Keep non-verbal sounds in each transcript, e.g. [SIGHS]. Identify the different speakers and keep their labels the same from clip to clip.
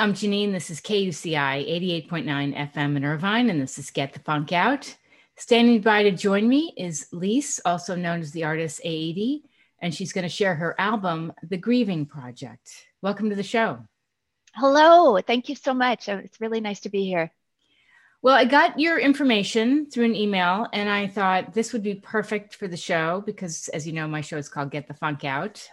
Speaker 1: I'm Janine. This is KUCI 88.9 FM in Irvine, and this is Get the Funk Out. Standing by to join me is Lise, also known as the artist A80, and she's going to share her album, The Grieving Project. Welcome to the show.
Speaker 2: Hello. Thank you so much. Uh, it's really nice to be here.
Speaker 1: Well, I got your information through an email, and I thought this would be perfect for the show because, as you know, my show is called Get the Funk Out.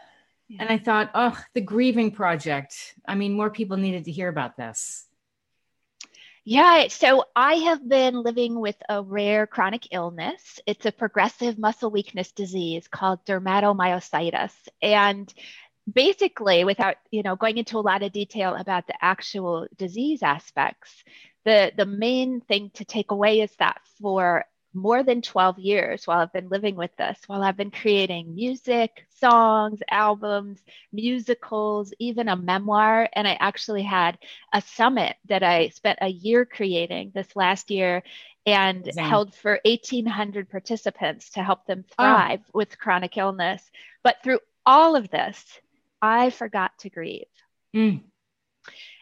Speaker 1: Yeah. And I thought, oh, the grieving project. I mean, more people needed to hear about this.
Speaker 2: Yeah, so I have been living with a rare chronic illness. It's a progressive muscle weakness disease called dermatomyositis. And basically, without you know going into a lot of detail about the actual disease aspects, the, the main thing to take away is that for more than 12 years while I've been living with this, while I've been creating music, songs, albums, musicals, even a memoir. And I actually had a summit that I spent a year creating this last year and held for 1,800 participants to help them ah. thrive oh. with chronic illness. But through all of this, I forgot to grieve. Mm.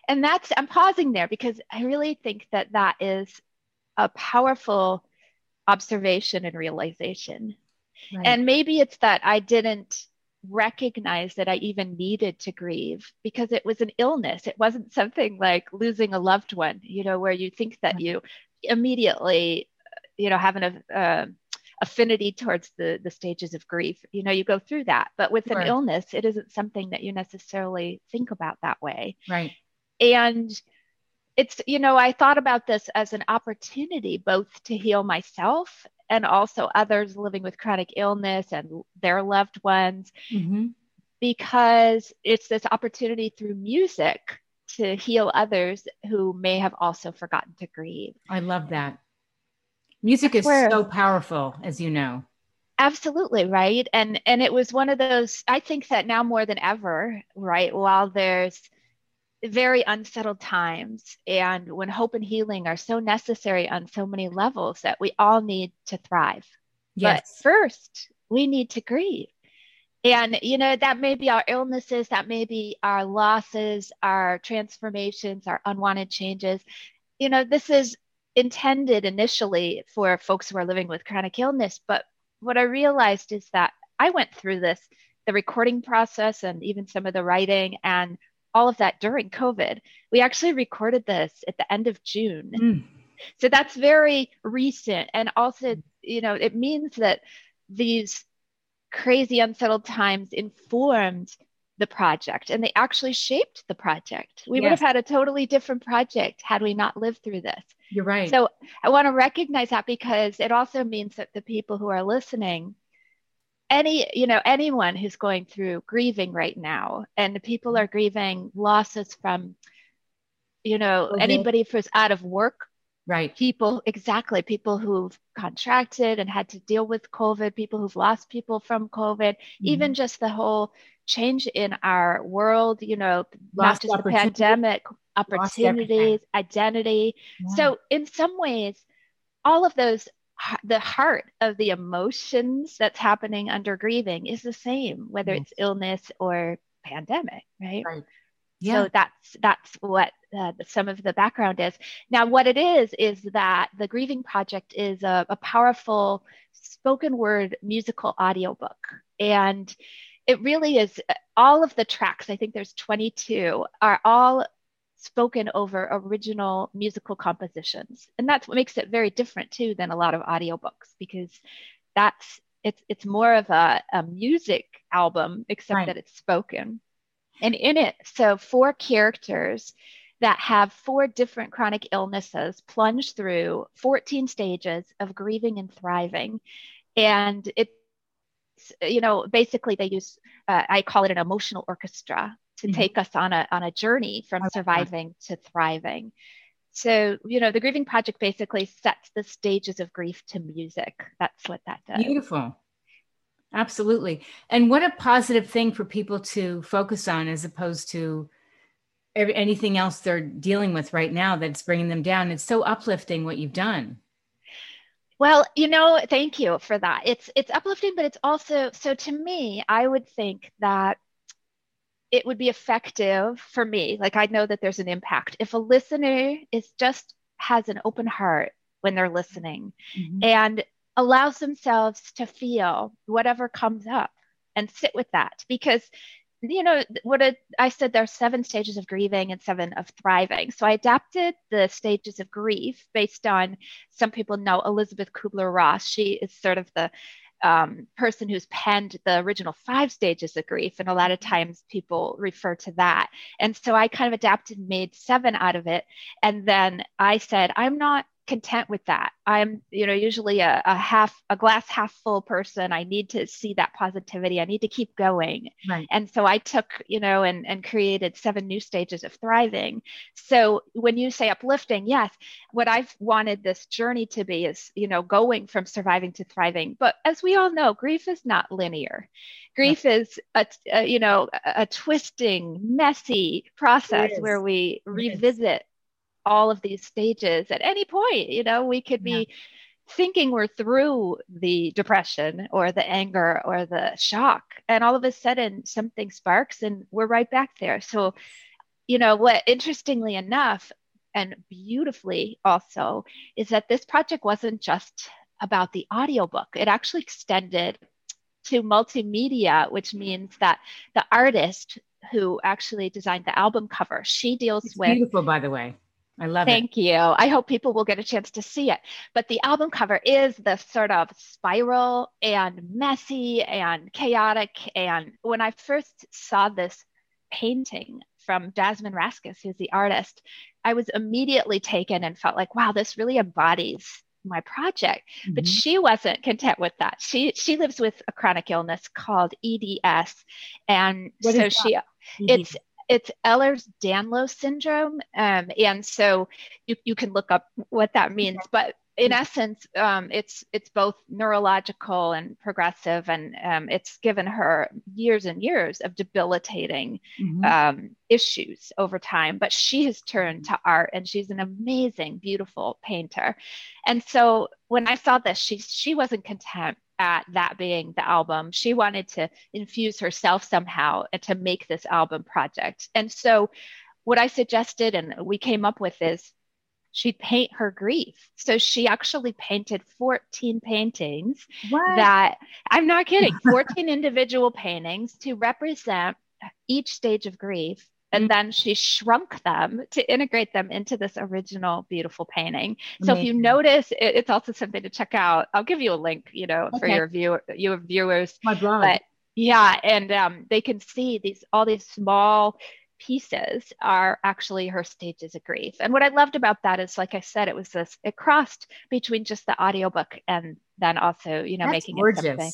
Speaker 2: And that's, I'm pausing there because I really think that that is a powerful observation and realization. Right. And maybe it's that I didn't recognize that I even needed to grieve because it was an illness. It wasn't something like losing a loved one, you know, where you think that you immediately, you know, have an uh, affinity towards the the stages of grief. You know, you go through that, but with an illness, it isn't something that you necessarily think about that way.
Speaker 1: Right.
Speaker 2: And it's you know i thought about this as an opportunity both to heal myself and also others living with chronic illness and their loved ones mm-hmm. because it's this opportunity through music to heal others who may have also forgotten to grieve.
Speaker 1: I love that. Music is Where, so powerful as you know.
Speaker 2: Absolutely right? And and it was one of those i think that now more than ever right while there's very unsettled times and when hope and healing are so necessary on so many levels that we all need to thrive. Yes. But first, we need to grieve. And, you know, that may be our illnesses, that may be our losses, our transformations, our unwanted changes. You know, this is intended initially for folks who are living with chronic illness. But what I realized is that I went through this, the recording process and even some of the writing and all of that during COVID. We actually recorded this at the end of June. Mm. So that's very recent. And also, you know, it means that these crazy, unsettled times informed the project and they actually shaped the project. We yes. would have had a totally different project had we not lived through this.
Speaker 1: You're right.
Speaker 2: So I want to recognize that because it also means that the people who are listening any you know anyone who's going through grieving right now and people are grieving losses from you know okay. anybody who's out of work
Speaker 1: right
Speaker 2: people exactly people who've contracted and had to deal with covid people who've lost people from covid mm-hmm. even just the whole change in our world you know lost not just the pandemic opportunities identity yeah. so in some ways all of those the heart of the emotions that's happening under grieving is the same whether yes. it's illness or pandemic right, right. Yeah. so that's that's what uh, some of the background is now what it is is that the grieving project is a, a powerful spoken word musical audiobook and it really is all of the tracks i think there's 22 are all spoken over original musical compositions. And that's what makes it very different too than a lot of audiobooks because that's it's it's more of a, a music album except right. that it's spoken. And in it, so four characters that have four different chronic illnesses plunge through 14 stages of grieving and thriving. And it's, you know, basically they use, uh, I call it an emotional orchestra to mm-hmm. take us on a on a journey from surviving to thriving. So, you know, the Grieving Project basically sets the stages of grief to music. That's what that does.
Speaker 1: Beautiful. Absolutely. And what a positive thing for people to focus on as opposed to every, anything else they're dealing with right now that's bringing them down. It's so uplifting what you've done.
Speaker 2: Well, you know, thank you for that. It's it's uplifting, but it's also so to me, I would think that it would be effective for me. Like I know that there's an impact. If a listener is just has an open heart when they're listening mm-hmm. and allows themselves to feel whatever comes up and sit with that because you know what a, I said there's seven stages of grieving and seven of thriving so i adapted the stages of grief based on some people know elisabeth kubler-ross she is sort of the um, person who's penned the original five stages of grief. And a lot of times people refer to that. And so I kind of adapted, made seven out of it. And then I said, I'm not content with that. I'm, you know, usually a, a, half, a glass half full person. I need to see that positivity. I need to keep going. Right. And so I took, you know, and, and created seven new stages of thriving. So when you say uplifting, yes, what I've wanted this journey to be is, you know, going from surviving to thriving. But as we all know, grief is not linear. Grief is a, a you know, a, a twisting, messy process where we revisit all of these stages at any point you know we could be yeah. thinking we're through the depression or the anger or the shock and all of a sudden something sparks and we're right back there. So you know what interestingly enough and beautifully also is that this project wasn't just about the audiobook. It actually extended to multimedia which means that the artist who actually designed the album cover she deals
Speaker 1: it's
Speaker 2: with
Speaker 1: beautiful by the way I love
Speaker 2: Thank
Speaker 1: it.
Speaker 2: Thank you. I hope people will get a chance to see it. But the album cover is the sort of spiral and messy and chaotic. And when I first saw this painting from Jasmine Raskus, who's the artist, I was immediately taken and felt like, wow, this really embodies my project. Mm-hmm. But she wasn't content with that. She she lives with a chronic illness called EDS. And what so she it's it's Ehlers-Danlos syndrome, um, and so you, you can look up what that means. But in essence, um, it's it's both neurological and progressive, and um, it's given her years and years of debilitating mm-hmm. um, issues over time. But she has turned to art, and she's an amazing, beautiful painter. And so when I saw this, she she wasn't content at that being the album. She wanted to infuse herself somehow and to make this album project. And so, what I suggested and we came up with is she'd paint her grief. So she actually painted 14 paintings what? that I'm not kidding, [LAUGHS] 14 individual paintings to represent each stage of grief and mm-hmm. then she shrunk them to integrate them into this original beautiful painting. Amazing. So if you notice, it, it's also something to check out. I'll give you a link, you know, okay. for your viewer, your viewers.
Speaker 1: My blog.
Speaker 2: But yeah, and um, they can see these all these small pieces are actually her stages of grief. And what I loved about that is, like I said, it was this, it crossed between just the audiobook and then also, you know, That's making gorgeous. it something.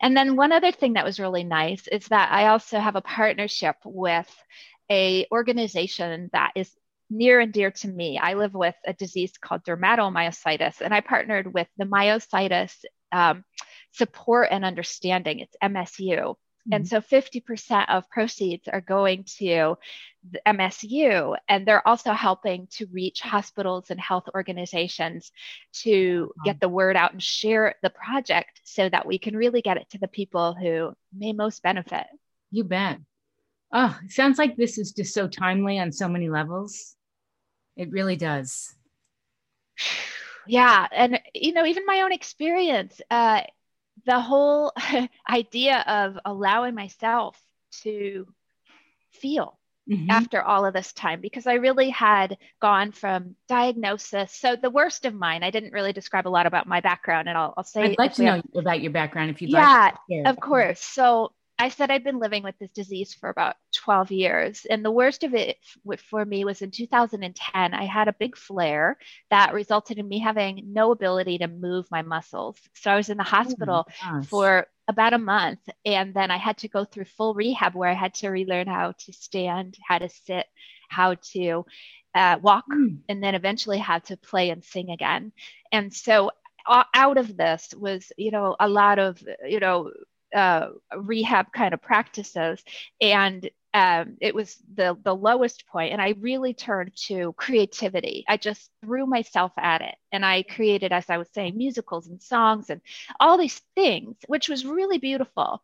Speaker 2: And then one other thing that was really nice is that I also have a partnership with a organization that is near and dear to me. I live with a disease called dermatomyositis, and I partnered with the Myositis um, Support and Understanding. It's MSU. Mm-hmm. And so 50% of proceeds are going to the MSU, and they're also helping to reach hospitals and health organizations to get the word out and share the project so that we can really get it to the people who may most benefit.
Speaker 1: You bet. Oh, sounds like this is just so timely on so many levels. It really does. [SIGHS]
Speaker 2: Yeah. And, you know, even my own experience, uh, the whole [LAUGHS] idea of allowing myself to feel mm-hmm. after all of this time because I really had gone from diagnosis. So the worst of mine, I didn't really describe a lot about my background, and I'll, I'll say.
Speaker 1: I'd like to know have, about your background if you'd
Speaker 2: yeah,
Speaker 1: like.
Speaker 2: Yeah, of course. So I said I'd been living with this disease for about 12 years. And the worst of it for me was in 2010. I had a big flare that resulted in me having no ability to move my muscles. So I was in the oh hospital oh for about a month. And then I had to go through full rehab where I had to relearn how to stand, how to sit, how to uh, walk, mm. and then eventually how to play and sing again. And so out of this was, you know, a lot of, you know, uh, rehab kind of practices. And um, it was the the lowest point and i really turned to creativity. I just threw myself at it and i created as i was saying musicals and songs and all these things which was really beautiful.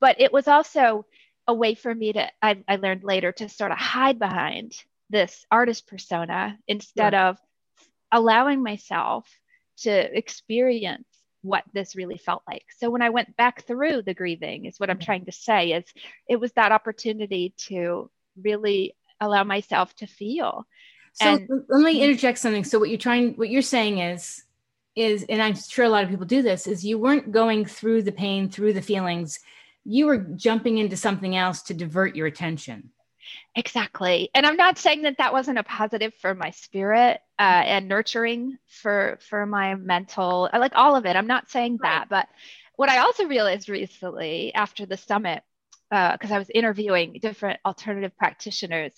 Speaker 2: But it was also a way for me to I, I learned later to sort of hide behind this artist persona instead of allowing myself to experience what this really felt like. So when I went back through the grieving is what I'm mm-hmm. trying to say is it was that opportunity to really allow myself to feel.
Speaker 1: So and, let me mm-hmm. interject something. So what you're trying what you're saying is is and I'm sure a lot of people do this is you weren't going through the pain, through the feelings. You were jumping into something else to divert your attention.
Speaker 2: Exactly. And I'm not saying that that wasn't a positive for my spirit uh, and nurturing for for my mental, I like all of it. I'm not saying right. that, but what I also realized recently after the summit, because uh, I was interviewing different alternative practitioners,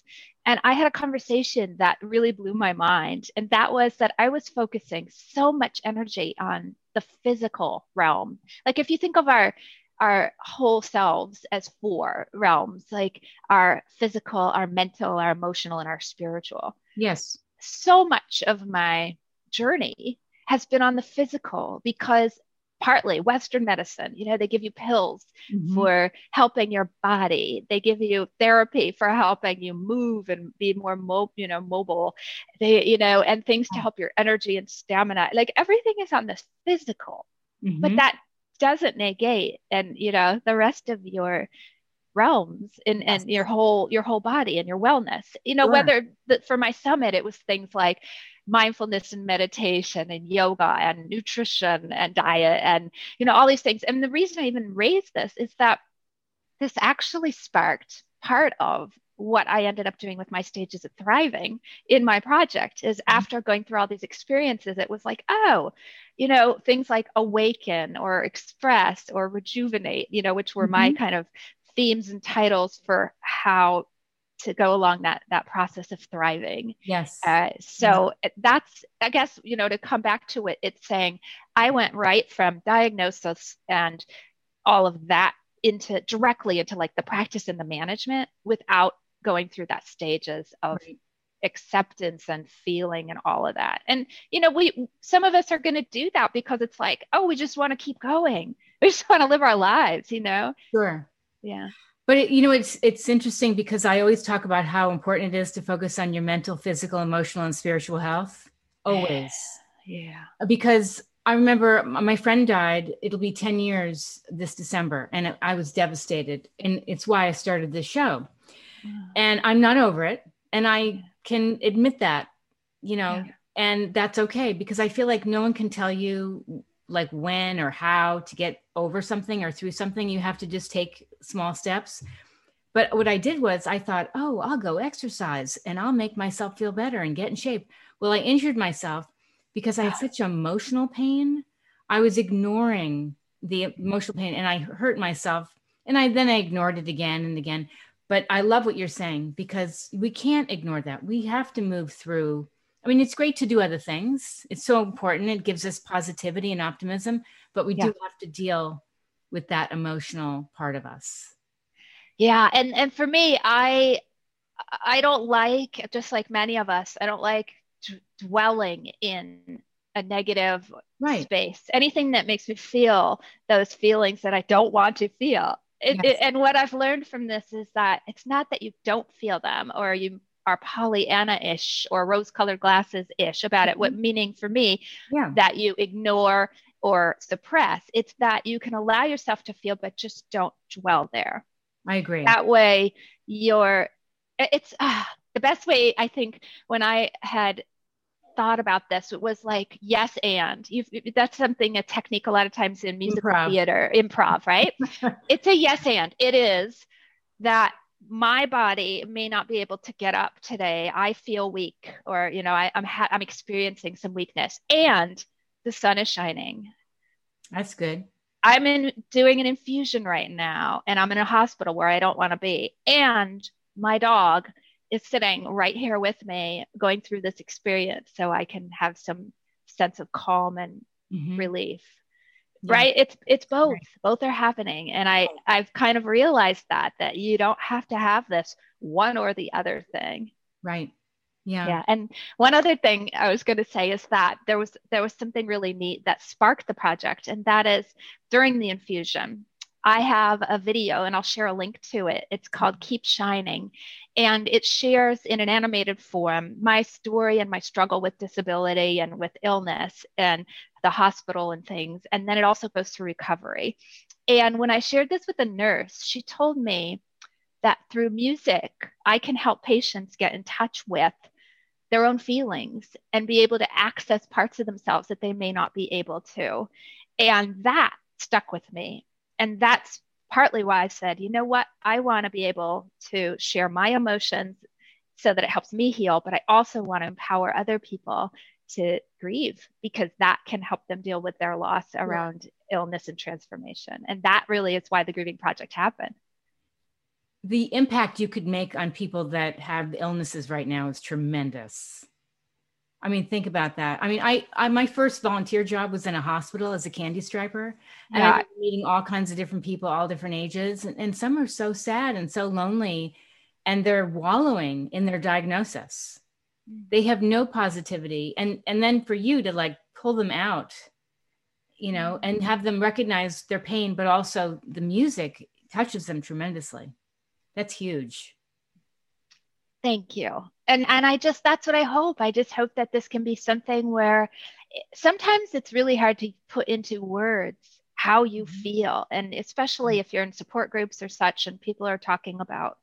Speaker 2: and I had a conversation that really blew my mind, and that was that I was focusing so much energy on the physical realm. Like if you think of our our whole selves as four realms like our physical our mental our emotional and our spiritual.
Speaker 1: Yes.
Speaker 2: So much of my journey has been on the physical because partly western medicine you know they give you pills mm-hmm. for helping your body. They give you therapy for helping you move and be more mo- you know mobile. They you know and things to help your energy and stamina. Like everything is on the physical. Mm-hmm. but that doesn't negate and you know the rest of your realms in and your whole your whole body and your wellness. You know sure. whether the, for my summit it was things like mindfulness and meditation and yoga and nutrition and diet and you know all these things. And the reason i even raised this is that this actually sparked part of what I ended up doing with my stages of thriving in my project is mm-hmm. after going through all these experiences, it was like, oh, you know, things like awaken or express or rejuvenate, you know, which were mm-hmm. my kind of themes and titles for how to go along that that process of thriving.
Speaker 1: Yes.
Speaker 2: Uh, so yeah. that's I guess you know to come back to it, it's saying I went right from diagnosis and all of that into directly into like the practice and the management without going through that stages of right. acceptance and feeling and all of that. And you know, we some of us are going to do that because it's like, oh, we just want to keep going. [LAUGHS] We just want to live our lives, you know.
Speaker 1: Sure.
Speaker 2: Yeah.
Speaker 1: But it, you know, it's it's interesting because I always talk about how important it is to focus on your mental, physical, emotional, and spiritual health. Always.
Speaker 2: Yeah.
Speaker 1: Because I remember my friend died. It'll be 10 years this December. And I was devastated. And it's why I started this show and I'm not over it. And I can admit that, you know, yeah. and that's okay because I feel like no one can tell you like when or how to get over something or through something. You have to just take small steps. But what I did was I thought, oh, I'll go exercise and I'll make myself feel better and get in shape. Well, I injured myself because I had such emotional pain. I was ignoring the emotional pain and I hurt myself. And I then I ignored it again and again but I love what you're saying because we can't ignore that. We have to move through. I mean, it's great to do other things. It's so important. It gives us positivity and optimism, but we yeah. do have to deal with that emotional part of us.
Speaker 2: Yeah, and and for me, I I don't like just like many of us, I don't like d- dwelling in a negative right. space. Anything that makes me feel those feelings that I don't want to feel. It, yes. it, and what I've learned from this is that it's not that you don't feel them or you are Pollyanna-ish or rose-colored glasses-ish about it. What mm-hmm. meaning for me yeah. that you ignore or suppress. It's that you can allow yourself to feel, but just don't dwell there.
Speaker 1: I agree.
Speaker 2: That way, you're. It's uh, the best way I think when I had thought about this it was like yes and. You that's something a technique a lot of times in musical improv. theater improv right? [LAUGHS] It's a yes and. It is that my body may not be able to get up today. I feel weak or you know I, am I'm, ha- I'm experiencing some weakness. And the sun is shining.
Speaker 1: That's good.
Speaker 2: I'm in doing an infusion right now and i'm in a hospital where i don't want to be. And my dog is sitting right here with me going through this experience so I can have some sense of calm and mm-hmm. relief. Yeah. Right? It's it's both. Right. Both are happening. And I I've kind of realized that that you don't have to have this one or the other thing.
Speaker 1: Right. Yeah.
Speaker 2: Yeah. And one other thing I was going to say is that there was there was something really neat that sparked the project and that is during the infusion I have a video and I'll share a link to it. It's called Keep Shining. And it shares in an animated form my story and my struggle with disability and with illness and the hospital and things. And then it also goes through recovery. And when I shared this with a nurse, she told me that through music, I can help patients get in touch with their own feelings and be able to access parts of themselves that they may not be able to. And that stuck with me. And that's partly why I said, you know what? I want to be able to share my emotions so that it helps me heal, but I also want to empower other people to grieve because that can help them deal with their loss around yeah. illness and transformation. And that really is why the Grieving Project happened.
Speaker 1: The impact you could make on people that have illnesses right now is tremendous. I mean, think about that. I mean, I, I my first volunteer job was in a hospital as a candy striper, and yeah. I meeting all kinds of different people, all different ages, and, and some are so sad and so lonely, and they're wallowing in their diagnosis. Mm-hmm. They have no positivity, and and then for you to like pull them out, you know, mm-hmm. and have them recognize their pain, but also the music touches them tremendously. That's huge.
Speaker 2: Thank you. And and i just that's what i hope. I just hope that this can be something where eh, sometimes it's really hard to put into words how you mm-hmm. feel and especially if you're in support groups or such and people are talking about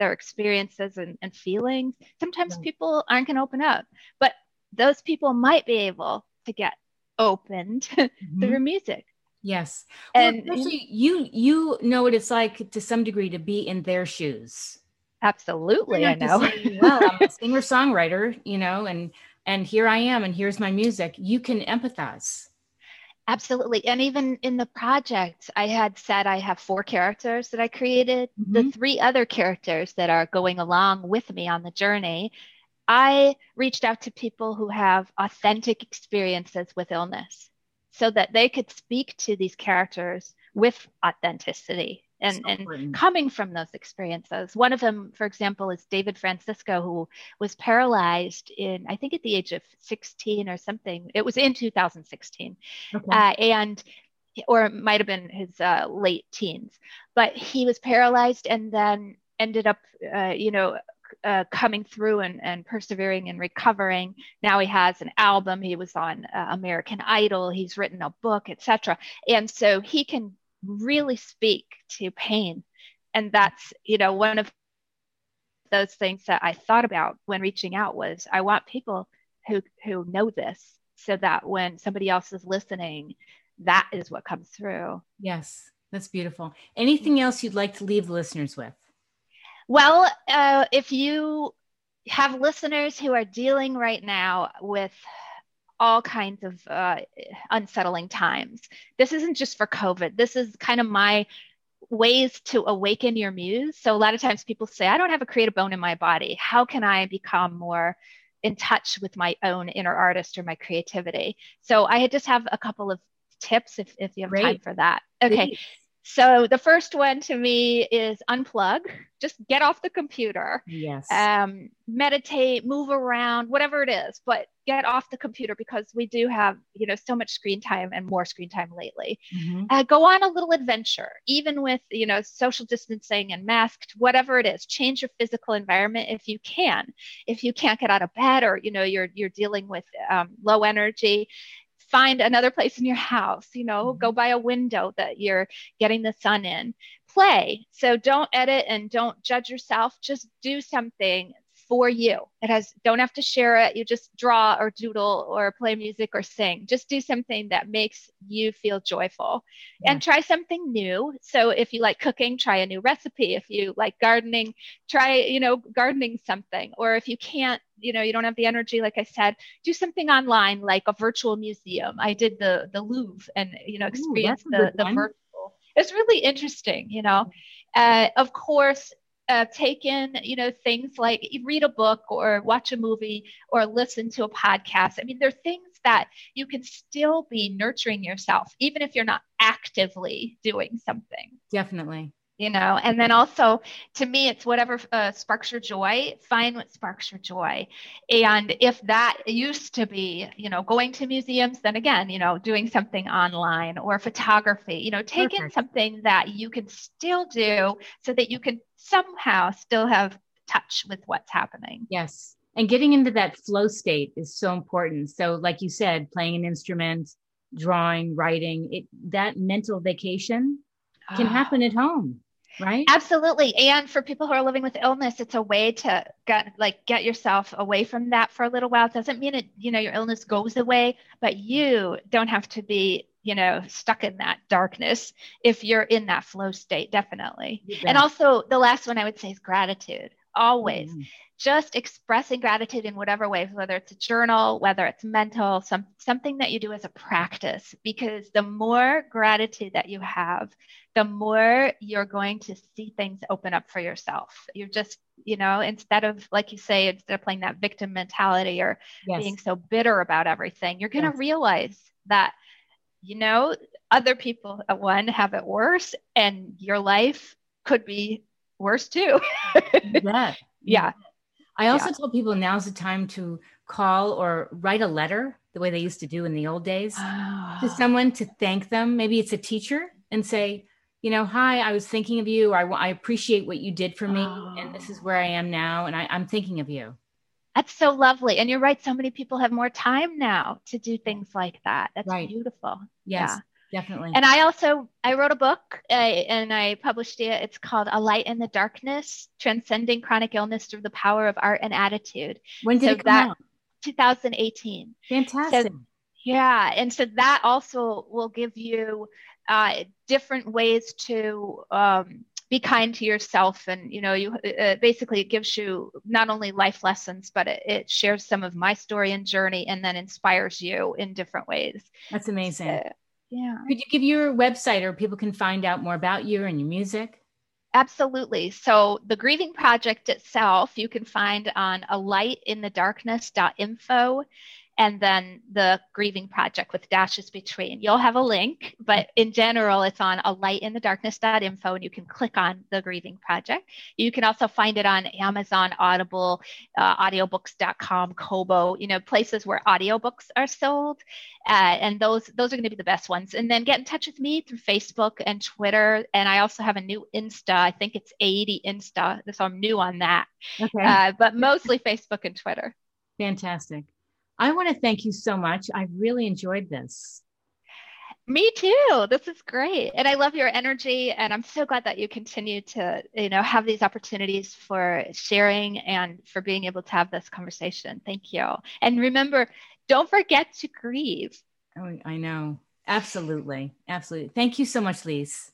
Speaker 2: their experiences and, and feelings sometimes right. people aren't going to open up. But those people might be able to get opened [LAUGHS] mm-hmm. through music.
Speaker 1: Yes. And well, especially you you know what it's like to some degree to be in their shoes
Speaker 2: Absolutely, I know.
Speaker 1: well, I'm a singer songwriter, you know, and and here I am, and here's my music. You can empathize.
Speaker 2: Absolutely. And even in the project, I had said I have four characters that I created. Mm-hmm. The three other characters that are going along with me on the journey, I reached out to people who have authentic experiences with illness so that they could speak to these characters with authenticity and, and coming from those experiences. One of them, for example, is David Francisco, who was paralyzed in, I think, at the age of 16 or something. It was in 2016. Okay. Uh, and or it might have been his uh, late teens, but he was paralyzed and then ended up, uh, you know, uh, coming through and, and persevering and recovering. Now he has an album. He was on uh, American Idol. He's written a book, etc. And so he can really speak to pain. And that's, you know, one of those things that I thought about when reaching out was I want people who who know this so that when somebody else is listening, that is what comes through.
Speaker 1: Yes, that's beautiful. Anything else you'd like to leave the listeners with?
Speaker 2: Well, uh, if you have listeners who are dealing right now with all kinds of uh, unsettling times. This isn't just for COVID. This is kind of my ways to awaken your muse. So a lot of times people say, I don't have a creative bone in my body. How can I become more in touch with my own inner artist or my creativity? So I just have a couple of tips if, if you have Great. time for that. Okay. Please. So the first one to me is unplug, just get off the computer.
Speaker 1: Yes.
Speaker 2: Um, meditate, move around, whatever it is, but get off the computer because we do have, you know, so much screen time and more screen time lately. Mm-hmm. Uh, go on a little adventure, even with, you know, social distancing and masked, whatever it is. Change your physical environment if you can. If you can't get out of bed or, you know, you're you're dealing with um, low energy, find another place in your house, you know, mm-hmm. go by a window that you're getting the sun in. Play. So don't edit and don't judge yourself. Just do something for you. It has don't have to share it. You just draw or doodle or play music or sing. Just do something that makes you feel joyful. Yeah. And try something new. So if you like cooking, try a new recipe. If you like gardening, try, you know, gardening something. Or if you can't, you know, you don't have the energy like I said, do something online like a virtual museum. I did the the Louvre and you know, experience Ooh, the the virtual. It's really interesting, you know. Uh, of course, uh, take in, you know, things like read a book or watch a movie or listen to a podcast. I mean, there are things that you can still be nurturing yourself, even if you're not actively doing something.
Speaker 1: Definitely.
Speaker 2: You know? And then also to me it's whatever uh, sparks your joy find what sparks your joy. And if that used to be you know going to museums then again you know doing something online or photography you know taking Perfect. something that you can still do so that you can somehow still have touch with what's happening.
Speaker 1: Yes. And getting into that flow state is so important. So like you said playing an instrument drawing writing it that mental vacation can happen at home right?
Speaker 2: Absolutely. And for people who are living with illness it's a way to get like get yourself away from that for a little while. It doesn't mean it you know your illness goes away but you don't have to be you know stuck in that darkness if you're in that flow state definitely. And also the last one i would say is gratitude always mm-hmm. just expressing gratitude in whatever ways whether it's a journal whether it's mental some something that you do as a practice because the more gratitude that you have the more you're going to see things open up for yourself you're just you know instead of like you say instead of playing that victim mentality or yes. being so bitter about everything you're going to yes. realize that you know other people uh, one have it worse and your life could be worse too. [LAUGHS] yeah. yeah.
Speaker 1: I also yeah. tell people now's the time to call or write a letter the way they used to do in the old days oh. [SIGHS] to someone to thank them. Maybe it's a teacher and say, you know, hi, I was thinking of you. I, I appreciate what you did for me. Oh. And this is oh. where I am now. And I, I'm thinking of you.
Speaker 2: That's so lovely. And you're right. So many people have more time now to do things like that. That's right. beautiful.
Speaker 1: Yes. Yeah definitely.
Speaker 2: And i also i wrote a book uh, and i published it. It's called a light in the darkness transcending chronic illness through the power of art and attitude.
Speaker 1: When did so it come that, out?
Speaker 2: 2018
Speaker 1: fantastic. So,
Speaker 2: yeah and so that also will give you uh, different ways to um, be kind to yourself. And you know you uh, basically it gives you not only life lessons but it, it, shares some of my story and journey and then inspires you in different ways.
Speaker 1: That's amazing. So,
Speaker 2: yeah.
Speaker 1: Could you give your website or people can find out more about you and your music?
Speaker 2: Absolutely. So the Grieving Project itself, you can find on a lightinthedarkness.info and then the grieving project with dashes between. You'll have a link, but in general, it's on a lightinthedarkness.info and you can click on the grieving project. You can also find it on Amazon, Audible, uh, audiobooks.com, Kobo, you know, places where audiobooks are sold. Uh, and those, those are going to be the best ones. And then get in touch with me through Facebook and Twitter. And I also have a new Insta. I think it's 80 Insta. So I'm new on that. Okay. Uh, but mostly Facebook and Twitter.
Speaker 1: Fantastic. I want to thank you so much. I really enjoyed this.
Speaker 2: Me too. This is great. And I love your energy and I'm so glad that you continue to, you know, have these opportunities for sharing and for being able to have this conversation. Thank you. And remember, don't forget to grieve.
Speaker 1: Oh, I know. Absolutely. Absolutely. Thank you so much, Lise.